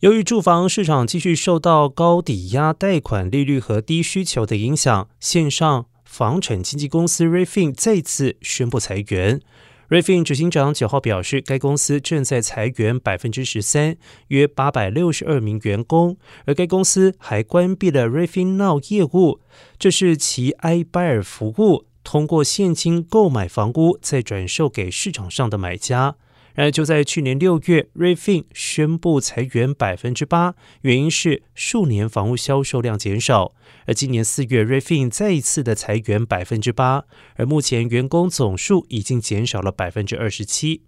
由于住房市场继续受到高抵押贷款利率和低需求的影响，线上房产经纪公司 Refin 再次宣布裁员。Refin 执行长九号表示，该公司正在裁员百分之十三，约八百六十二名员工，而该公司还关闭了 Refin Now 业务，这是其 i b r 服务通过现金购买房屋，再转售给市场上的买家。而就在去年六月，瑞 n 宣布裁员百分之八，原因是数年房屋销售量减少。而今年四月，瑞 n 再一次的裁员百分之八，而目前员工总数已经减少了百分之二十七。